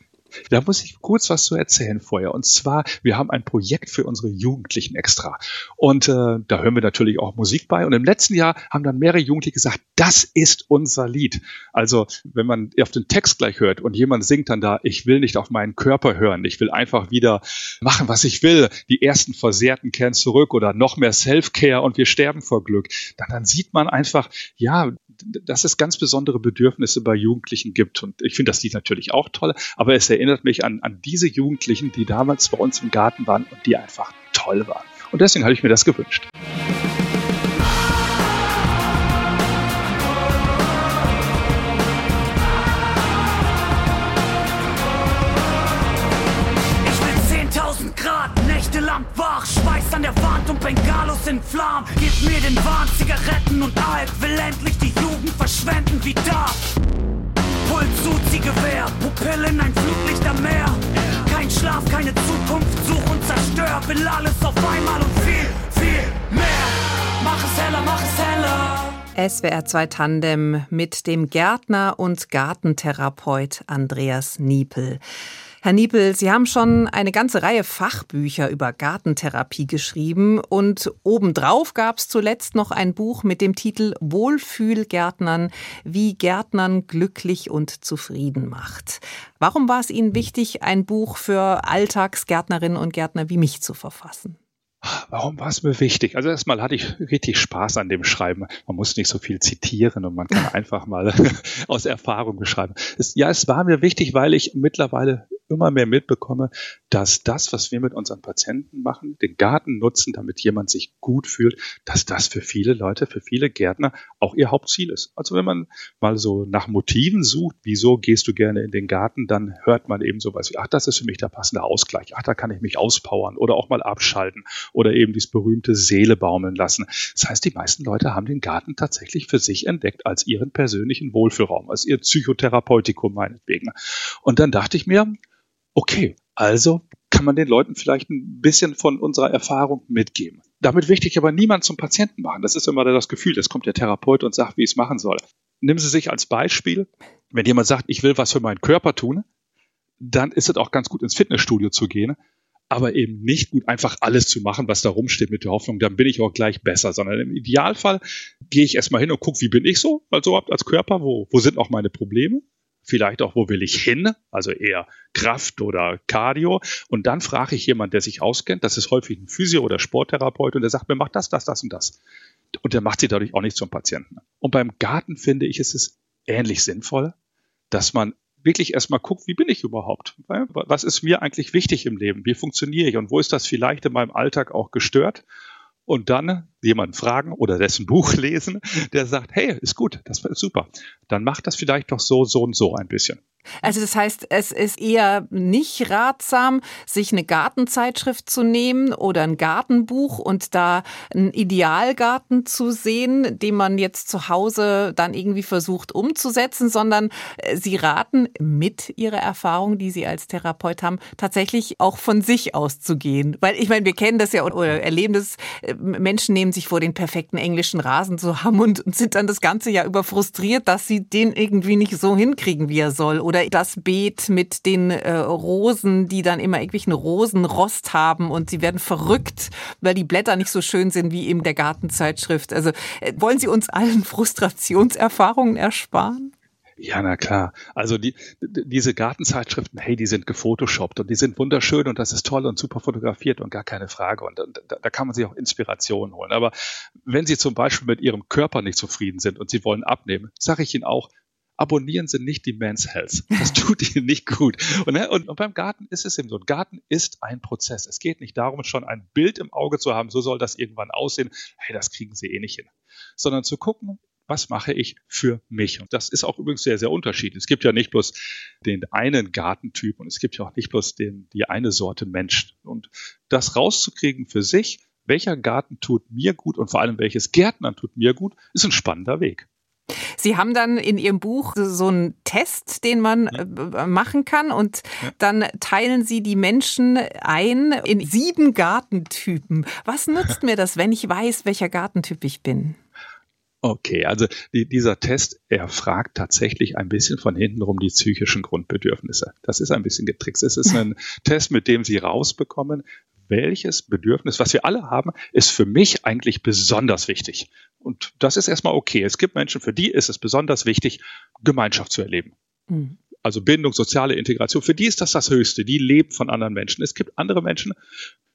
Da muss ich kurz was zu erzählen vorher. Und zwar, wir haben ein Projekt für unsere Jugendlichen extra. Und äh, da hören wir natürlich auch Musik bei. Und im letzten Jahr haben dann mehrere Jugendliche gesagt, das ist unser Lied. Also wenn man auf den Text gleich hört und jemand singt dann da, ich will nicht auf meinen Körper hören, ich will einfach wieder machen, was ich will. Die ersten Versehrten kehren zurück oder noch mehr Self-Care und wir sterben vor Glück. Dann, dann sieht man einfach, ja, dass es ganz besondere Bedürfnisse bei Jugendlichen gibt. Und ich finde das Lied natürlich auch toll, aber es erinnert mich an, an diese Jugendlichen, die damals bei uns im Garten waren und die einfach toll waren. Und deswegen habe ich mir das gewünscht. Haus in Flammen. Gib mir den Wahn, Zigaretten und Alk. Will endlich die Jugend verschwenden wie da. Puls, Uzi, Gewehr, Pupillen, ein Fluglicht am Meer. Kein Schlaf, keine Zukunft, such und zerstör. Will alles auf einmal und viel, viel mehr. Mach es heller, mach es heller. SWR 2 Tandem mit dem Gärtner und Gartentherapeut Andreas Niepel. Herr Niepel, Sie haben schon eine ganze Reihe Fachbücher über Gartentherapie geschrieben und obendrauf gab es zuletzt noch ein Buch mit dem Titel Wohlfühlgärtnern, wie Gärtnern glücklich und zufrieden macht. Warum war es Ihnen wichtig, ein Buch für Alltagsgärtnerinnen und Gärtner wie mich zu verfassen? Warum war es mir wichtig? Also erstmal hatte ich richtig Spaß an dem Schreiben. Man muss nicht so viel zitieren und man kann [LAUGHS] einfach mal [LAUGHS] aus Erfahrung beschreiben. Es, ja, es war mir wichtig, weil ich mittlerweile immer mehr mitbekomme, dass das, was wir mit unseren Patienten machen, den Garten nutzen, damit jemand sich gut fühlt, dass das für viele Leute, für viele Gärtner auch ihr Hauptziel ist. Also wenn man mal so nach Motiven sucht, wieso gehst du gerne in den Garten, dann hört man eben sowas wie, ach, das ist für mich der passende Ausgleich, ach, da kann ich mich auspowern oder auch mal abschalten oder eben dieses berühmte Seele baumeln lassen. Das heißt, die meisten Leute haben den Garten tatsächlich für sich entdeckt als ihren persönlichen Wohlfühlraum, als ihr Psychotherapeutikum meinetwegen. Und dann dachte ich mir, okay, also kann man den Leuten vielleicht ein bisschen von unserer Erfahrung mitgeben. Damit möchte ich aber niemand zum Patienten machen. Das ist immer das Gefühl, es kommt der Therapeut und sagt, wie ich es machen soll. Nehmen Sie sich als Beispiel, wenn jemand sagt, ich will was für meinen Körper tun, dann ist es auch ganz gut ins Fitnessstudio zu gehen, aber eben nicht gut einfach alles zu machen, was da rumsteht mit der Hoffnung, dann bin ich auch gleich besser, sondern im Idealfall gehe ich erstmal hin und gucke, wie bin ich so, also als Körper, wo, wo sind auch meine Probleme vielleicht auch, wo will ich hin, also eher Kraft oder Cardio. Und dann frage ich jemanden, der sich auskennt, das ist häufig ein Physio- oder Sporttherapeut, und der sagt mir, mach das, das, das und das. Und der macht sie dadurch auch nicht zum Patienten. Und beim Garten finde ich, ist es ähnlich sinnvoll, dass man wirklich erstmal guckt, wie bin ich überhaupt? Was ist mir eigentlich wichtig im Leben? Wie funktioniere ich? Und wo ist das vielleicht in meinem Alltag auch gestört? und dann jemanden fragen oder dessen Buch [LAUGHS] lesen, der sagt, hey, ist gut, das ist super. Dann macht das vielleicht doch so, so und so ein bisschen. Also das heißt, es ist eher nicht ratsam, sich eine Gartenzeitschrift zu nehmen oder ein Gartenbuch und da einen Idealgarten zu sehen, den man jetzt zu Hause dann irgendwie versucht umzusetzen, sondern äh, Sie raten mit Ihrer Erfahrung, die Sie als Therapeut haben, tatsächlich auch von sich auszugehen. Weil ich meine, wir kennen das ja oder erleben das, äh, Menschen nehmen sich vor, den perfekten englischen Rasen zu haben und, sind dann das ganze Jahr über frustriert, dass sie den irgendwie nicht so hinkriegen, wie er soll oder das Beet mit den äh, Rosen, die dann immer irgendwelchen Rosenrost haben und sie werden verrückt, weil die Blätter nicht so schön sind wie eben der Gartenzeitschrift. Also äh, wollen Sie uns allen [LAUGHS] Frustrationserfahrungen ersparen? Ja, na klar. Also die, diese Gartenzeitschriften, hey, die sind gefotoshoppt und die sind wunderschön und das ist toll und super fotografiert und gar keine Frage. Und da, da kann man sich auch Inspiration holen. Aber wenn Sie zum Beispiel mit Ihrem Körper nicht zufrieden sind und Sie wollen abnehmen, sage ich Ihnen auch, abonnieren Sie nicht die Men's Health. Das [LAUGHS] tut Ihnen nicht gut. Und, ne, und, und, beim Garten ist es eben so. Ein Garten ist ein Prozess. Es geht nicht darum, schon ein Bild im Auge zu haben, so soll das irgendwann aussehen. Hey, das kriegen Sie eh nicht hin. Sondern zu gucken, was mache ich für mich? Und das ist auch übrigens sehr, sehr unterschiedlich. Es gibt ja nicht bloß den einen Gartentyp und es gibt ja auch nicht bloß den, die eine Sorte Mensch. Und das rauszukriegen für sich, welcher Garten tut mir gut und vor allem welches Gärtnern tut mir gut, ist ein spannender Weg. Sie haben dann in Ihrem Buch so einen Test, den man ja. Äh, machen kann und ja. dann teilen Sie die Menschen ein in sieben Gartentypen. Was nützt [LAUGHS] mir das, wenn ich weiß, welcher Gartentyp ich bin? Okay, also die, dieser Test, er fragt tatsächlich ein bisschen von hinten rum die psychischen Grundbedürfnisse. Das ist ein bisschen getrickst. Es ist ein [LAUGHS] Test, mit dem Sie rausbekommen, welches Bedürfnis, was wir alle haben, ist für mich eigentlich besonders wichtig. Und das ist erstmal okay. Es gibt Menschen, für die ist es besonders wichtig, Gemeinschaft zu erleben. Mhm. Also Bindung, soziale Integration, für die ist das das Höchste. Die leben von anderen Menschen. Es gibt andere Menschen,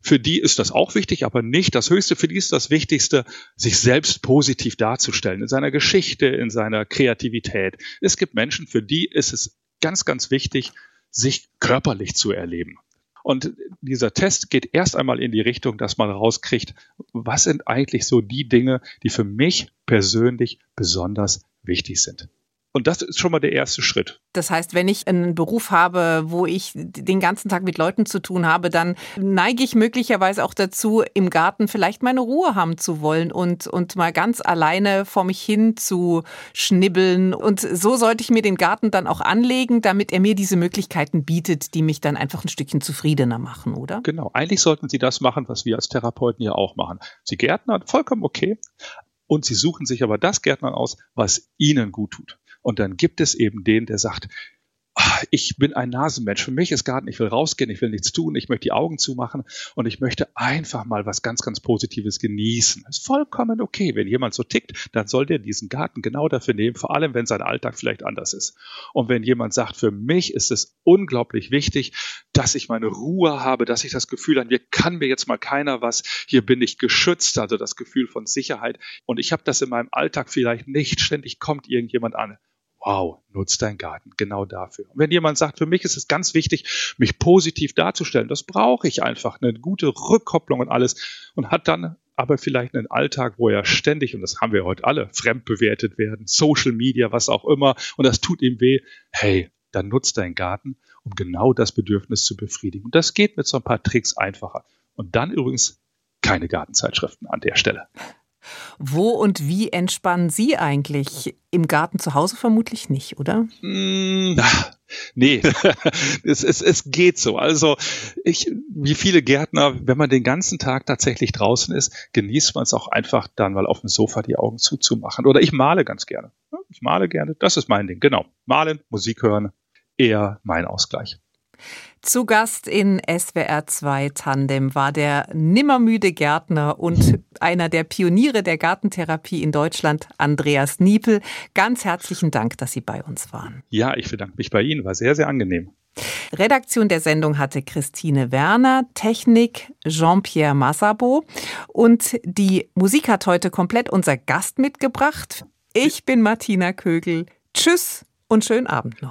für die ist das auch wichtig, aber nicht das Höchste. Für die ist das Wichtigste, sich selbst positiv darzustellen, in seiner Geschichte, in seiner Kreativität. Es gibt Menschen, für die ist es ganz, ganz wichtig, sich körperlich zu erleben. Und dieser Test geht erst einmal in die Richtung, dass man rauskriegt, was sind eigentlich so die Dinge, die für mich persönlich besonders wichtig sind. Und das ist schon mal der erste Schritt. Das heißt, wenn ich einen Beruf habe, wo ich den ganzen Tag mit Leuten zu tun habe, dann neige ich möglicherweise auch dazu, im Garten vielleicht meine Ruhe haben zu wollen und, und mal ganz alleine vor mich hin zu schnibbeln. Und so sollte ich mir den Garten dann auch anlegen, damit er mir diese Möglichkeiten bietet, die mich dann einfach ein Stückchen zufriedener machen, oder? Genau. Eigentlich sollten Sie das machen, was wir als Therapeuten ja auch machen. Sie gärtnern, vollkommen okay. Und Sie suchen sich aber das Gärtnern aus, was Ihnen gut tut. Und dann gibt es eben den, der sagt, ah, ich bin ein Nasenmensch. Für mich ist Garten, ich will rausgehen, ich will nichts tun, ich möchte die Augen zumachen und ich möchte einfach mal was ganz, ganz Positives genießen. Das ist vollkommen okay. Wenn jemand so tickt, dann soll der diesen Garten genau dafür nehmen, vor allem wenn sein Alltag vielleicht anders ist. Und wenn jemand sagt, für mich ist es unglaublich wichtig, dass ich meine Ruhe habe, dass ich das Gefühl habe, hier kann mir jetzt mal keiner was, hier bin ich geschützt, also das Gefühl von Sicherheit. Und ich habe das in meinem Alltag vielleicht nicht, ständig kommt irgendjemand an wow, nutzt dein Garten genau dafür. Und wenn jemand sagt, für mich ist es ganz wichtig, mich positiv darzustellen, das brauche ich einfach, eine gute Rückkopplung und alles und hat dann aber vielleicht einen Alltag, wo er ständig, und das haben wir heute alle, fremd bewertet werden, Social Media, was auch immer, und das tut ihm weh, hey, dann nutzt dein Garten, um genau das Bedürfnis zu befriedigen. Und das geht mit so ein paar Tricks einfacher. Und dann übrigens keine Gartenzeitschriften an der Stelle. Wo und wie entspannen Sie eigentlich? Im Garten zu Hause vermutlich nicht, oder? Mm, nee, [LAUGHS] es, es, es geht so. Also ich, wie viele Gärtner, wenn man den ganzen Tag tatsächlich draußen ist, genießt man es auch einfach dann mal auf dem Sofa die Augen zuzumachen. Oder ich male ganz gerne. Ich male gerne, das ist mein Ding. Genau, malen, Musik hören, eher mein Ausgleich. Zu Gast in SWR 2 Tandem war der nimmermüde Gärtner und einer der Pioniere der Gartentherapie in Deutschland, Andreas Niepel. Ganz herzlichen Dank, dass Sie bei uns waren. Ja, ich bedanke mich bei Ihnen, war sehr, sehr angenehm. Redaktion der Sendung hatte Christine Werner, Technik Jean-Pierre Massabo und die Musik hat heute komplett unser Gast mitgebracht. Ich bin Martina Kögel. Tschüss und schönen Abend noch.